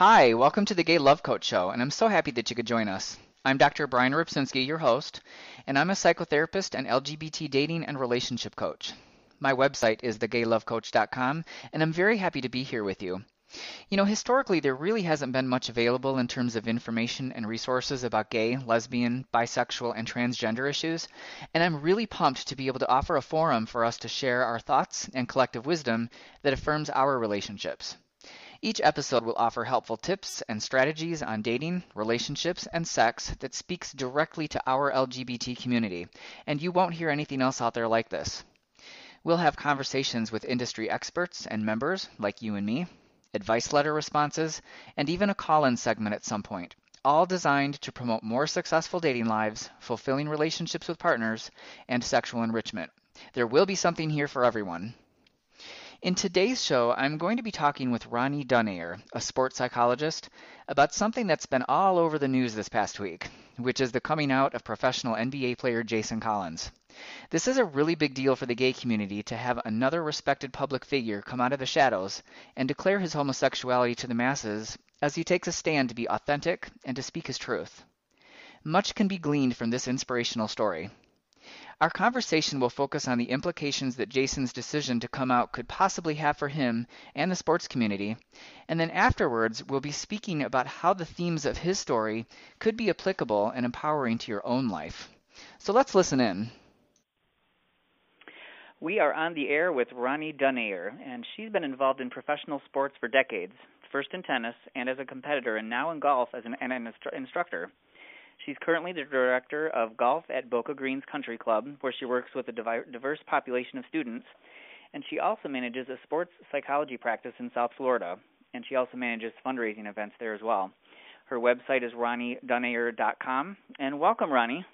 Hi, welcome to the Gay Love Coach Show, and I'm so happy that you could join us. I'm Dr. Brian Rzepczynski, your host, and I'm a psychotherapist and LGBT dating and relationship coach. My website is thegaylovecoach.com, and I'm very happy to be here with you. You know, historically, there really hasn't been much available in terms of information and resources about gay, lesbian, bisexual, and transgender issues, and I'm really pumped to be able to offer a forum for us to share our thoughts and collective wisdom that affirms our relationships. Each episode will offer helpful tips and strategies on dating, relationships, and sex that speaks directly to our LGBT community, and you won't hear anything else out there like this. We'll have conversations with industry experts and members like you and me, advice letter responses, and even a call in segment at some point, all designed to promote more successful dating lives, fulfilling relationships with partners, and sexual enrichment. There will be something here for everyone. In today's show, I'm going to be talking with Ronnie Dunayer, a sports psychologist, about something that's been all over the news this past week, which is the coming out of professional NBA player Jason Collins. This is a really big deal for the gay community to have another respected public figure come out of the shadows and declare his homosexuality to the masses as he takes a stand to be authentic and to speak his truth. Much can be gleaned from this inspirational story. Our conversation will focus on the implications that Jason's decision to come out could possibly have for him and the sports community, and then afterwards we'll be speaking about how the themes of his story could be applicable and empowering to your own life. So let's listen in. We are on the air with Ronnie Dunayer, and she's been involved in professional sports for decades, first in tennis and as a competitor, and now in golf as an, an instru- instructor. She's currently the director of golf at Boca Greens Country Club, where she works with a diverse population of students. And she also manages a sports psychology practice in South Florida. And she also manages fundraising events there as well. Her website is ronniedunayer.com. And welcome, Ronnie.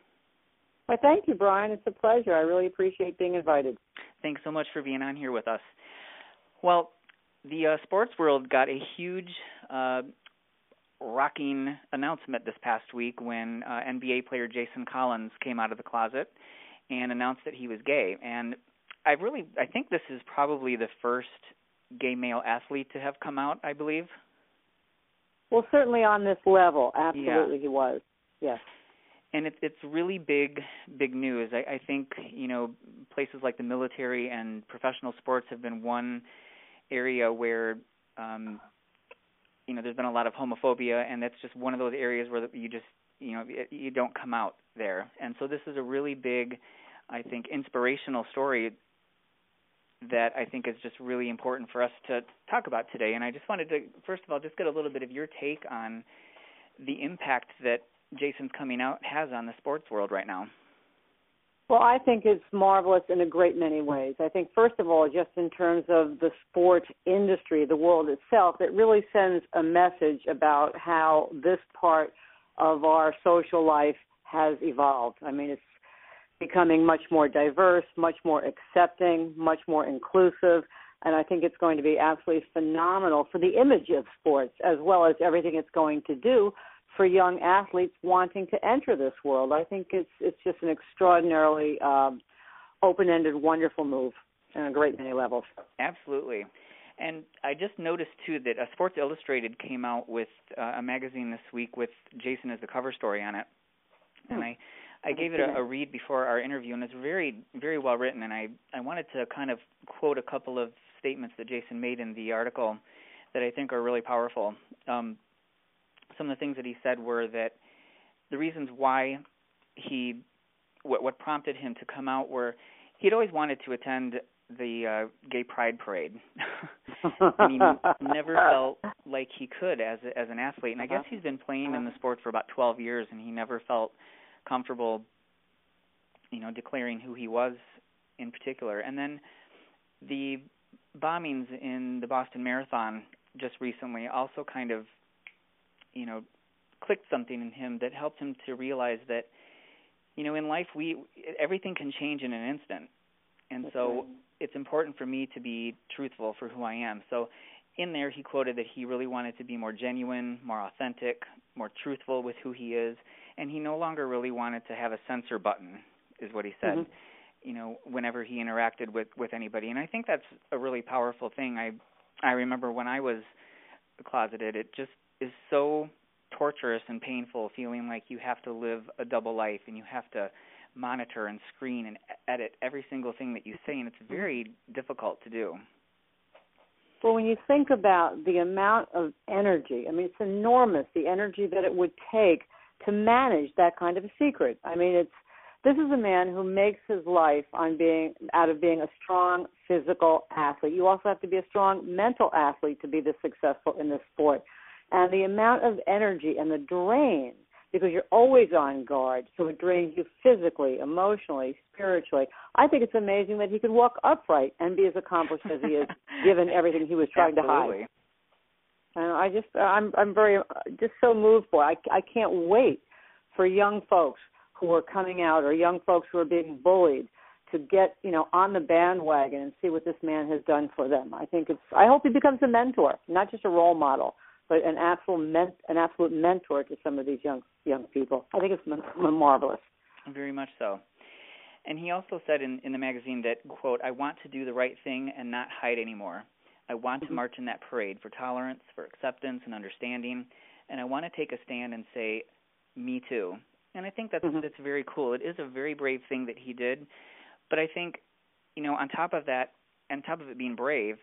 Well, thank you, Brian. It's a pleasure. I really appreciate being invited. Thanks so much for being on here with us. Well, the uh, sports world got a huge uh, rocking announcement this past week when uh, NBA player Jason Collins came out of the closet and announced that he was gay. And I really, I think this is probably the first gay male athlete to have come out. I believe. Well, certainly on this level, absolutely yeah. he was. Yes. And it's it's really big big news. I, I think you know places like the military and professional sports have been one area where um, you know there's been a lot of homophobia and that's just one of those areas where you just you know you don't come out there. And so this is a really big i think inspirational story that i think is just really important for us to talk about today. And i just wanted to first of all just get a little bit of your take on the impact that jason's coming out has on the sports world right now well, I think it's marvelous in a great many ways. I think, first of all, just in terms of the sport industry, the world itself, it really sends a message about how this part of our social life has evolved. I mean, it's becoming much more diverse, much more accepting, much more inclusive, and I think it's going to be absolutely phenomenal for the image of sports as well as everything it's going to do for young athletes wanting to enter this world. I think it's it's just an extraordinarily um, open-ended, wonderful move on a great many levels. Absolutely. And I just noticed too that uh, Sports Illustrated came out with uh, a magazine this week with Jason as the cover story on it, and I I gave it a, a read before our interview, and it's very very well written. And I I wanted to kind of quote a couple of statements that Jason made in the article that I think are really powerful. Um, some of the things that he said were that the reasons why he what, what prompted him to come out were he'd always wanted to attend the uh, gay pride parade. And he never felt like he could as a, as an athlete. And i guess he's been playing in the sport for about 12 years and he never felt comfortable you know declaring who he was in particular. And then the bombings in the boston marathon just recently also kind of you know clicked something in him that helped him to realize that you know in life we everything can change in an instant. And That's so right. it's important for me to be truthful for who I am. So in there he quoted that he really wanted to be more genuine more authentic more truthful with who he is. And he no longer really wanted to have a censor button is what he said mm-hmm. you know whenever he interacted with with anybody. And I think that's a really powerful thing. I I remember when I was closeted it just is so torturous and painful, feeling like you have to live a double life and you have to monitor and screen and edit every single thing that you say, and it's very difficult to do. Well, when you think about the amount of energy, I mean, it's enormous the energy that it would take to manage that kind of a secret. I mean, it's this is a man who makes his life on being out of being a strong physical athlete. You also have to be a strong mental athlete to be this successful in this sport. And the amount of energy and the drain because you're always on guard, so it drains you physically, emotionally, spiritually. I think it's amazing that he could walk upright and be as accomplished as he is, given everything he was trying Absolutely. to hide. And I just, I'm, I'm very, just so moved by. it. I, I can't wait for young folks who are coming out or young folks who are being bullied to get, you know, on the bandwagon and see what this man has done for them. I think it's. I hope he becomes a mentor, not just a role model, but an absolute men, an absolute mentor to some of these young young people. I think it's m- marvelous. Very much so. And he also said in, in the magazine that, quote, I want to do the right thing and not hide anymore. I want to Mhm. march in that parade for tolerance, for acceptance and understanding, and I want to take a stand and say, me too. And I think that's Mhm. that's very cool. It is a very brave thing that he did. But I think, you know, on top of that, on top of it being brave,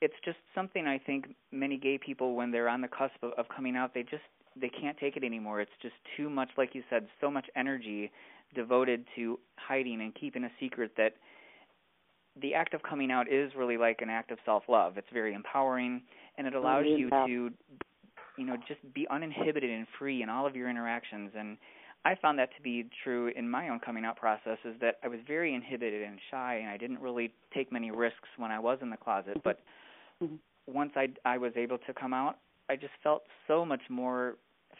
it's just something I think many gay people when they're on the cusp of, of coming out, they just they can't take it anymore. It's just too much like you said, so much energy devoted to hiding and keeping a secret that the act of coming out is really like an act of self-love. It's very empowering and it allows mm-hmm. you that. to you know just be uninhibited and free in all of your interactions and I found that to be true in my own coming out process is that I was very inhibited and shy and I didn't really take many risks when I was in the closet but Once I I was able to come out I just felt so much more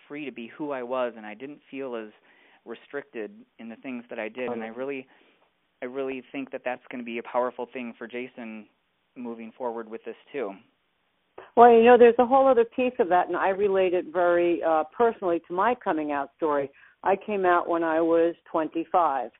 free to be who I was and I didn't feel as restricted in the things that I did and I really I really think that that's going to be a powerful thing for Jason moving forward with this too. Well, you know, there's a whole other piece of that, and I relate it very uh, personally to my coming out story. I came out when I was 25,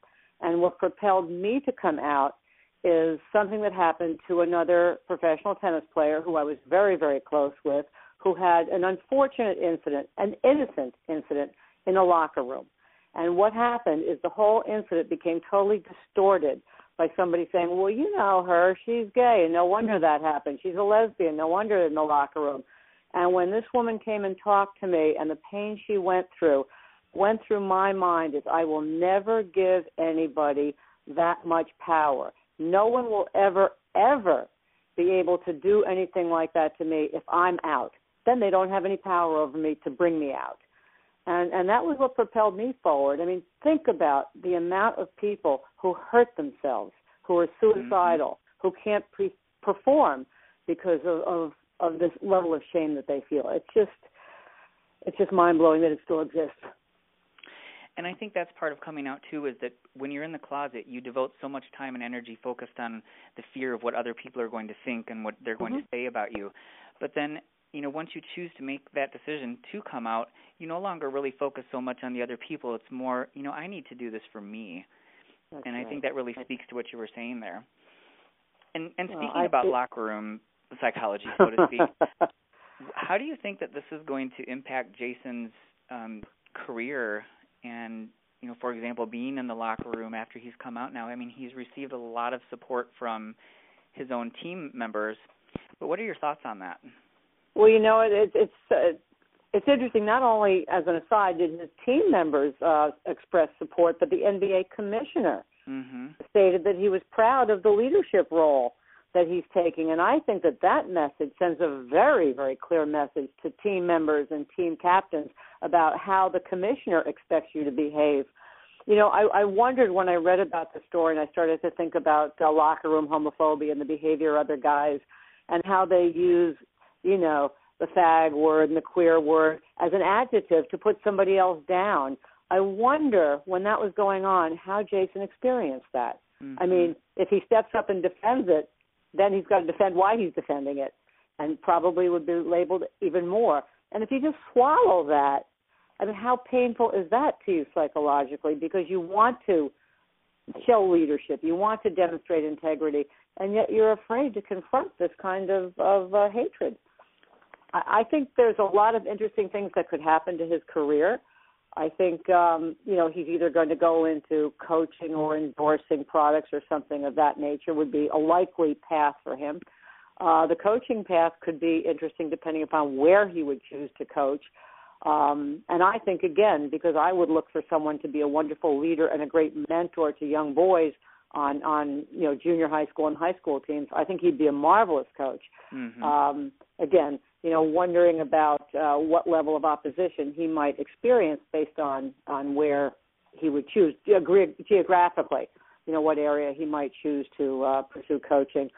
and what propelled me to come out is something that happened to another professional tennis player who I was very, very close with, who had an unfortunate incident, an innocent incident, in a locker room. And what happened is the whole incident became totally distorted by somebody saying, "Well, you know her; she's gay, and no wonder that happened. She's a lesbian. No wonder in the locker room." And when this woman came and talked to me, and the pain she went through, went through my mind is, I will never give anybody that much power. No one will ever, ever be able to do anything like that to me if I'm out. Then they don't have any power over me to bring me out and and that was what propelled me forward. I mean, think about the amount of people who hurt themselves, who are mm-hmm. suicidal, who can't pre- perform because of, of of this level of shame that they feel. It's just it's just mind blowing that it still exists. And I think that's part of coming out too is that when you're in the closet, you devote so much time and energy focused on the fear of what other people are going to think and what they're going Mhm. to say about you. But then, you know, once you choose to make that decision to come out, you no longer really focus so much on the other people. It's more, you know, I need to do this for me. That's and I think that really speaks to what you were saying there. And and speaking I about think- locker room psychology, so to speak, how do you think that this is going to impact Jason's um, career and you know, for example, being in the locker room after he's come out now? I mean, he's received a lot of support from his own team members. But what are your thoughts on that? Well, you know, it, it, it's uh, it's interesting. Not only as an aside did his team members uh, express support, but the NBA commissioner Mhm. stated that he was proud of the leadership role that he's taking, and I think that that message sends a very, very clear message to team members and team captains about how the commissioner expects you to behave. You know, I, I wondered when I read about the story and I started to think about uh, locker room homophobia and the behavior of other guys and how they use, you know, the fag word and the queer word as an adjective to put somebody else down. I wonder when that was going on how Jason experienced that. I Mhm. mean, if he steps up and defends it, then he's got to defend why he's defending it, and probably would be labeled even more. And if you just swallow that, I mean, how painful is that to you psychologically? Because you want to show leadership, you want to demonstrate integrity, and yet you're afraid to confront this kind of of uh, hatred. I, I think there's a lot of interesting things that could happen to his career. I think um, you know he's either going to go into coaching or endorsing products or something of that nature would be a likely path for him. Uh, the coaching path could be interesting depending upon where he would choose to coach. Um, and I think again, because I would look for someone to be a wonderful leader and a great mentor to young boys on on you know junior high school and high school teams. I think he'd be a marvelous coach. Mm-hmm. Um, again, you know, wondering about uh, what level of opposition he might experience based on on where he would choose ge- geographically. You know, what area he might choose to uh, pursue coaching.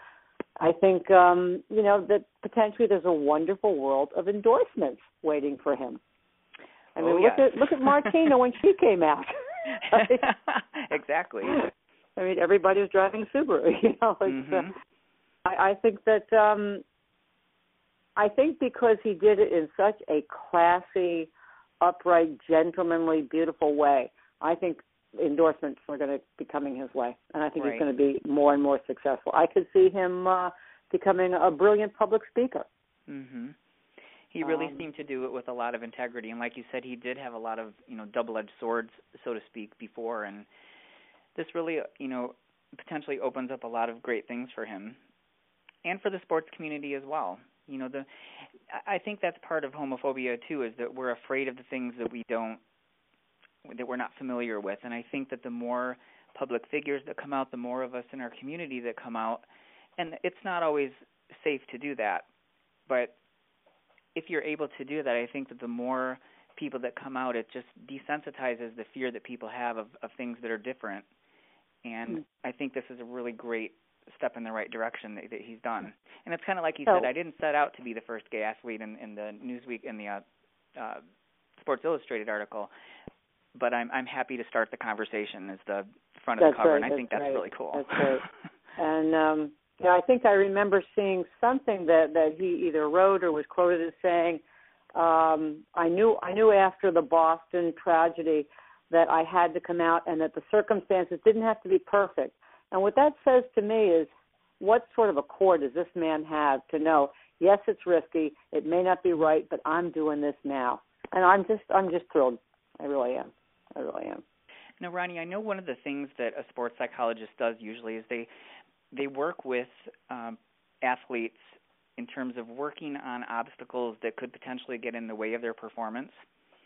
I think um, you know that potentially there's a wonderful world of endorsements waiting for him. I mean, oh, look yes. at look at Martina when she came out. exactly. I mean, everybody was driving Subaru. You know, it's, mm-hmm. uh, I, I think that um, I think because he did it in such a classy, upright, gentlemanly, beautiful way. I think endorsements are going to be coming his way, and I think right. he's going to be more and more successful. I could see him uh, becoming a brilliant public speaker. Mhm. He really Um, seemed to do it with a lot of integrity, and like you said, he did have a lot of you know double-edged swords, so to speak, before, and this really you know potentially opens up a lot of great things for him, and for the sports community as well. You know, the I think that's part of homophobia too, is that we're afraid of the things that we don't that we're not familiar with, and I think that the more public figures that come out, the more of us in our community that come out, and it's not always safe to do that, but if you're able to do that, I think that the more people that come out, it just desensitizes the fear that people have of, of things that are different. And Mm. I think this is a really great step in the right direction that, that he's done. And it's kind of like you So- said, I didn't set out to be the first gay athlete in, in the Newsweek in the uh, uh, Sports Illustrated article, but I'm I'm happy to start the conversation as the front of the cover, right, and I think that's that's right, really cool. that's right. And um, yeah, I think I remember seeing something that that he either wrote or was quoted as saying, um, "I knew I knew after the Boston tragedy that I had to come out, and that the circumstances didn't have to be perfect." And what that says to me is, what sort of a core does this man have to know? Yes, it's risky. It may not be right, but I'm doing this now, and I'm just I'm just thrilled. I really am. I really am. Now, Ronnie, I know one of the things that a sports psychologist does usually is they they work with um, athletes in terms of working on obstacles that could potentially get in the way of their performance.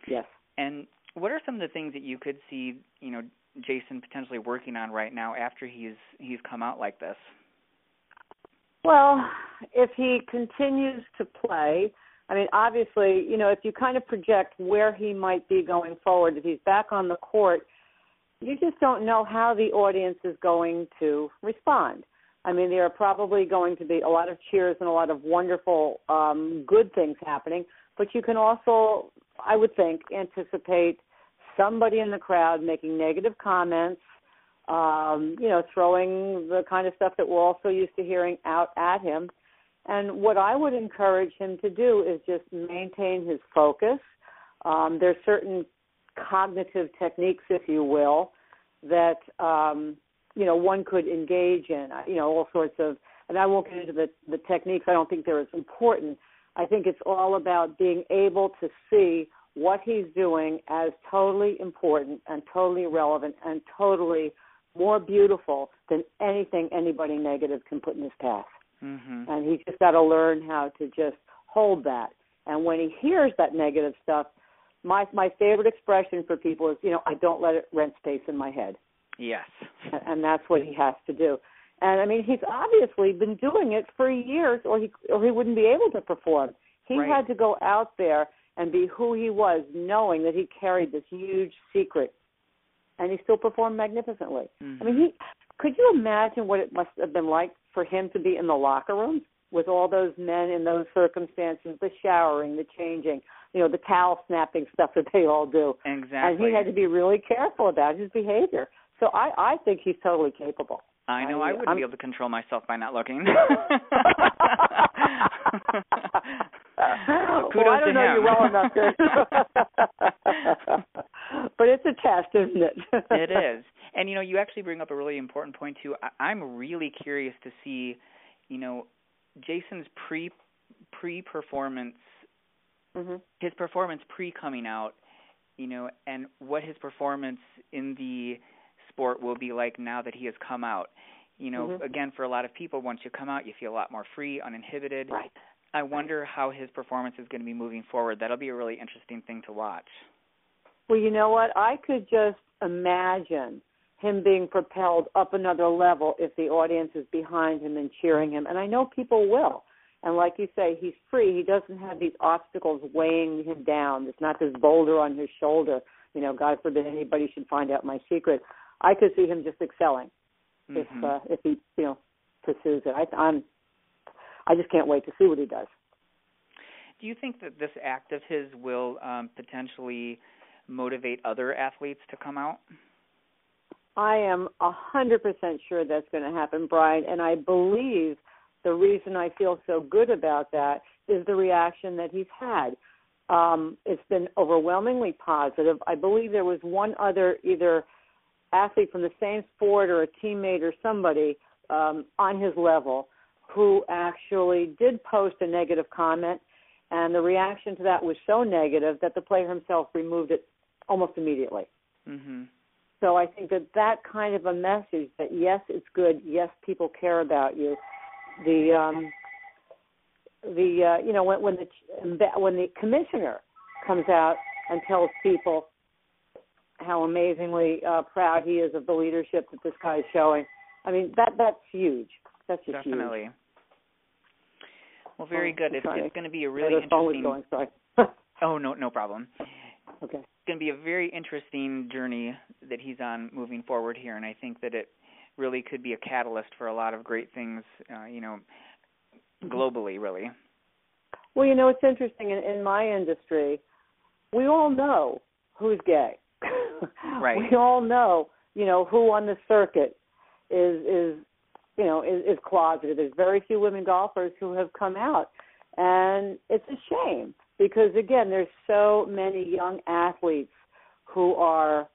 Yes. And what are some of the things that you could see, you know, Jason potentially working on right now after he's he's come out like this? Well, if he continues to play, I mean, obviously, you know, if you kind of project where he might be going forward, if he's back on the court, you just don't know how the audience is going to respond. I mean, there are probably going to be a lot of cheers and a lot of wonderful, um, good things happening, but you can also, I would think, anticipate somebody in the crowd making negative comments, um, you know, throwing the kind of stuff that we're also used to hearing out at him. And what I would encourage him to do is just maintain his focus. Um, there's certain cognitive techniques, if you will, that um, you know one could engage in. You know, all sorts of. And I won't get into the the techniques. I don't think they're as important. I think it's all about being able to see what he's doing as totally important and totally relevant and totally more beautiful than anything anybody negative can put in his path. Mm-hmm. And he's just got to learn how to just hold that. And when he hears that negative stuff, my my favorite expression for people is, you know, I don't let it rent space in my head, Yes. and, and that's what he has to do. And I mean, he's obviously been doing it for years, or he or he wouldn't be able to perform. He Right. had to go out there and be who he was, knowing that he carried this huge secret, and he still performed magnificently. Mm-hmm. I mean, he could you imagine what it must have been like for him to be in the locker rooms with all those men in those circumstances, the showering, the changing, you know, the towel snapping stuff that they all do. exactly. And he had to be really careful about his behavior. So I I think he's totally capable. I know I, I- wouldn't I'm- be able to control myself by not looking. well, I don't know him. you well enough to. but it's a test, isn't it? it is. And you know, you actually bring up a really important point too. I, I'm really curious to see, you know, Jason's pre pre performance mm-hmm. his performance pre coming out, you know, and what his performance in the sport will be like now that he has come out. You know, mm-hmm. again, for a lot of people, once you come out, you feel a lot more free, uninhibited. Right. I wonder how his performance is going to be moving forward. That'll be a really interesting thing to watch. Well, you know what? I could just imagine him being propelled up another level if the audience is behind him and cheering him. And I know people will. And like you say, he's free. He doesn't have these obstacles weighing him down. There's not this boulder on his shoulder. You know, God forbid anybody should find out my secret. I could see him just excelling mm-hmm. if uh, if he you know pursues it. I, I'm I just can't wait to see what he does. Do you think that this act of his will um, potentially motivate other athletes to come out? I am a hundred percent sure that's going to happen, Brian, and I believe the reason I feel so good about that is the reaction that he's had. Um, it's been overwhelmingly positive. I believe there was one other either athlete from the same sport or a teammate or somebody um, on his level who actually did post a negative comment, and the reaction to that was so negative that the player himself removed it almost immediately. Mm-hmm. So I think that that kind of a message that yes, it's good, yes, people care about you. The um, the uh, you know when when the when the commissioner comes out and tells people how amazingly uh, proud he is of the leadership that this guy is showing. I mean that that's huge. That's just definitely. Huge. Well, very oh, good. It's, it's going to be a really interesting. Going, sorry. oh no, no problem. Okay. It's going to be a very interesting journey that he's on moving forward here, and I think that it really could be a catalyst for a lot of great things. Uh, you know, mm-hmm. globally, really. Well, you know, it's interesting in, in my industry. We all know who's gay. right. We all know, you know, who on the circuit is is you know is, is closeted. There's very few women golfers who have come out, and it's a shame because again, there's so many young athletes who are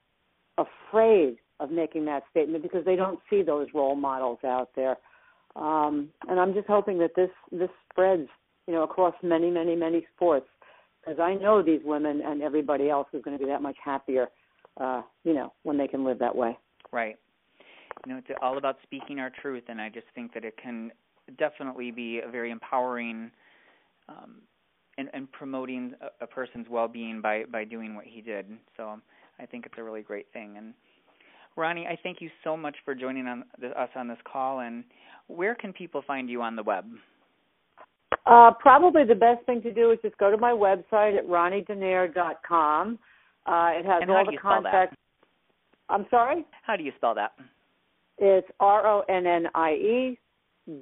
afraid of making that statement because they don't see those role models out there. Um, and I'm just hoping that this this spreads, you know, across many, many, many sports, because I know these women and everybody else is going to be that much happier, uh, you know, when they can live that way. Right. You know, it's all about speaking our truth, and I just think that it can definitely be a very empowering um, and, and promoting a, a person's well-being by by doing what he did. So I think it's a really great thing. And Ronnie, I thank you so much for joining on the, us on this call. And where can people find you on the web? Uh, probably the best thing to do is just go to my website at ronniedunayer.com. Uh, it has all the contact. I'm sorry. How do you spell that? It's R O N N I E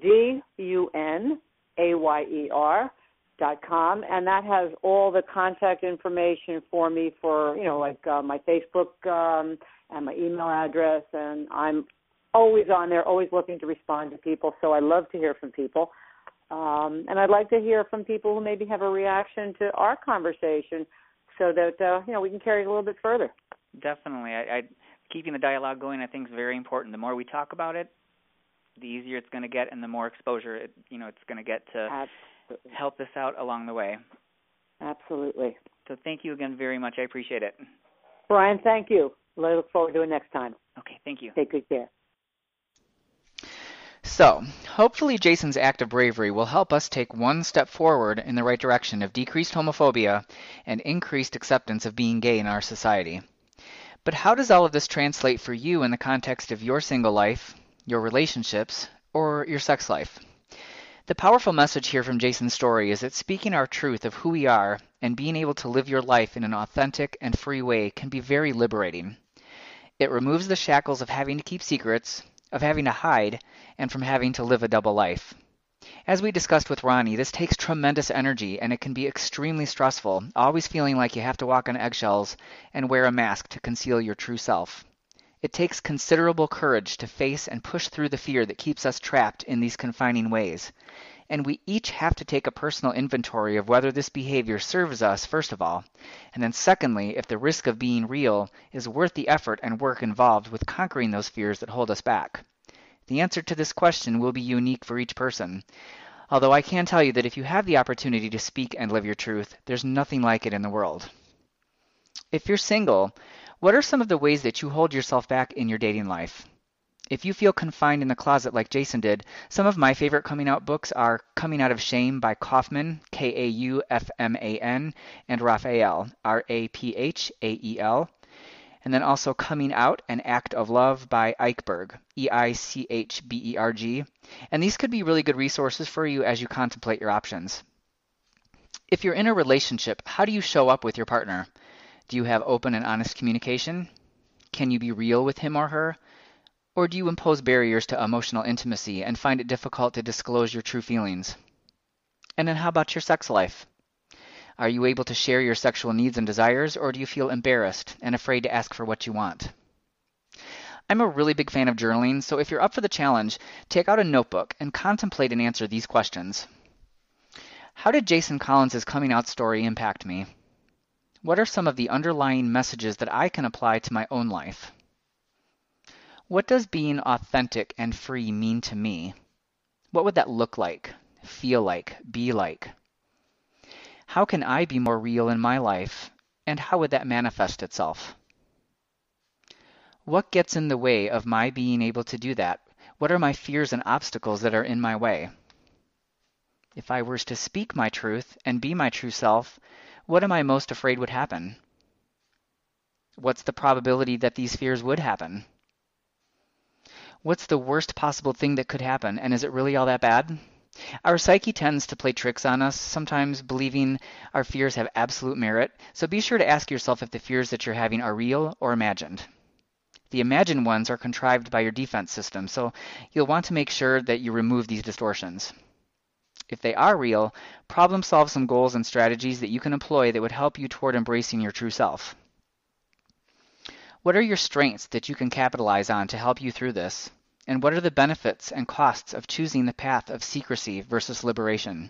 D U N A Y E R dot com, and that has all the contact information for me for you know like uh, my Facebook um, and my email address, and I'm always on there, always looking to respond to people. So I love to hear from people, um, and I'd like to hear from people who maybe have a reaction to our conversation, so that uh, you know we can carry it a little bit further. Definitely, I, I keeping the dialogue going. I think is very important. The more we talk about it, the easier it's going to get, and the more exposure it, you know it's going to get to. Absolutely help us out along the way. Absolutely. So thank you again very much. I appreciate it. Brian, thank you. I look forward to it next time. Okay, thank you. Take good care. So, hopefully, Jason's act of bravery will help us take one step forward in the right direction of decreased homophobia and increased acceptance of being gay in our society. But how does all of this translate for you in the context of your single life, your relationships, or your sex life? The powerful message here from Jason's story is that speaking our truth of who we are and being able to live your life in an authentic and free way can be very liberating. It removes the shackles of having to keep secrets, of having to hide, and from having to live a double life. As we discussed with Ronnie, this takes tremendous energy and it can be extremely stressful, always feeling like you have to walk on eggshells and wear a mask to conceal your true self. It takes considerable courage to face and push through the fear that keeps us trapped in these confining ways. And we each have to take a personal inventory of whether this behavior serves us, first of all, and then secondly, if the risk of being real is worth the effort and work involved with conquering those fears that hold us back. The answer to this question will be unique for each person. Although I can tell you that if you have the opportunity to speak and live your truth, there's nothing like it in the world. If you're single, what are some of the ways that you hold yourself back in your dating life? If you feel confined in the closet like Jason did, some of my favorite coming out books are Coming Out of Shame by Kaufman, K A U F M A N, and Raphael, R A P H A E L. And then also Coming Out, An Act of Love by Eichberg, E I C H B E R G. And these could be really good resources for you as you contemplate your options. If you're in a relationship, how do you show up with your partner? Do you have open and honest communication? Can you be real with him or her? Or do you impose barriers to emotional intimacy and find it difficult to disclose your true feelings? And then how about your sex life? Are you able to share your sexual needs and desires, or do you feel embarrassed and afraid to ask for what you want? I'm a really big fan of journaling, so if you're up for the challenge, take out a notebook and contemplate and answer these questions. How did Jason Collins' coming out story impact me? What are some of the underlying messages that I can apply to my own life? What does being authentic and free mean to me? What would that look like, feel like, be like? How can I be more real in my life, and how would that manifest itself? What gets in the way of my being able to do that? What are my fears and obstacles that are in my way? If I were to speak my truth and be my true self, what am I most afraid would happen? What's the probability that these fears would happen? What's the worst possible thing that could happen, and is it really all that bad? Our psyche tends to play tricks on us, sometimes believing our fears have absolute merit, so be sure to ask yourself if the fears that you're having are real or imagined. The imagined ones are contrived by your defense system, so you'll want to make sure that you remove these distortions. If they are real, problem solve some goals and strategies that you can employ that would help you toward embracing your true self. What are your strengths that you can capitalize on to help you through this? And what are the benefits and costs of choosing the path of secrecy versus liberation?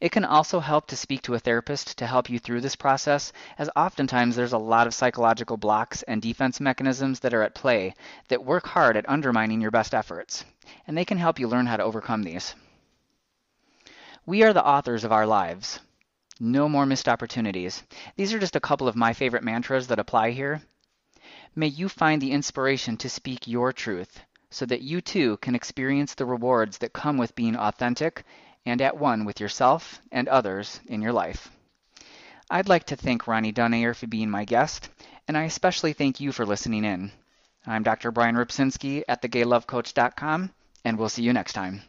It can also help to speak to a therapist to help you through this process, as oftentimes there's a lot of psychological blocks and defense mechanisms that are at play that work hard at undermining your best efforts, and they can help you learn how to overcome these. We are the authors of our lives. No more missed opportunities. These are just a couple of my favorite mantras that apply here. May you find the inspiration to speak your truth so that you too can experience the rewards that come with being authentic and at one with yourself and others in your life. I'd like to thank Ronnie Dunayer for being my guest, and I especially thank you for listening in. I'm Dr. Brian Rzepczynski at thegaylovecoach.com, and we'll see you next time.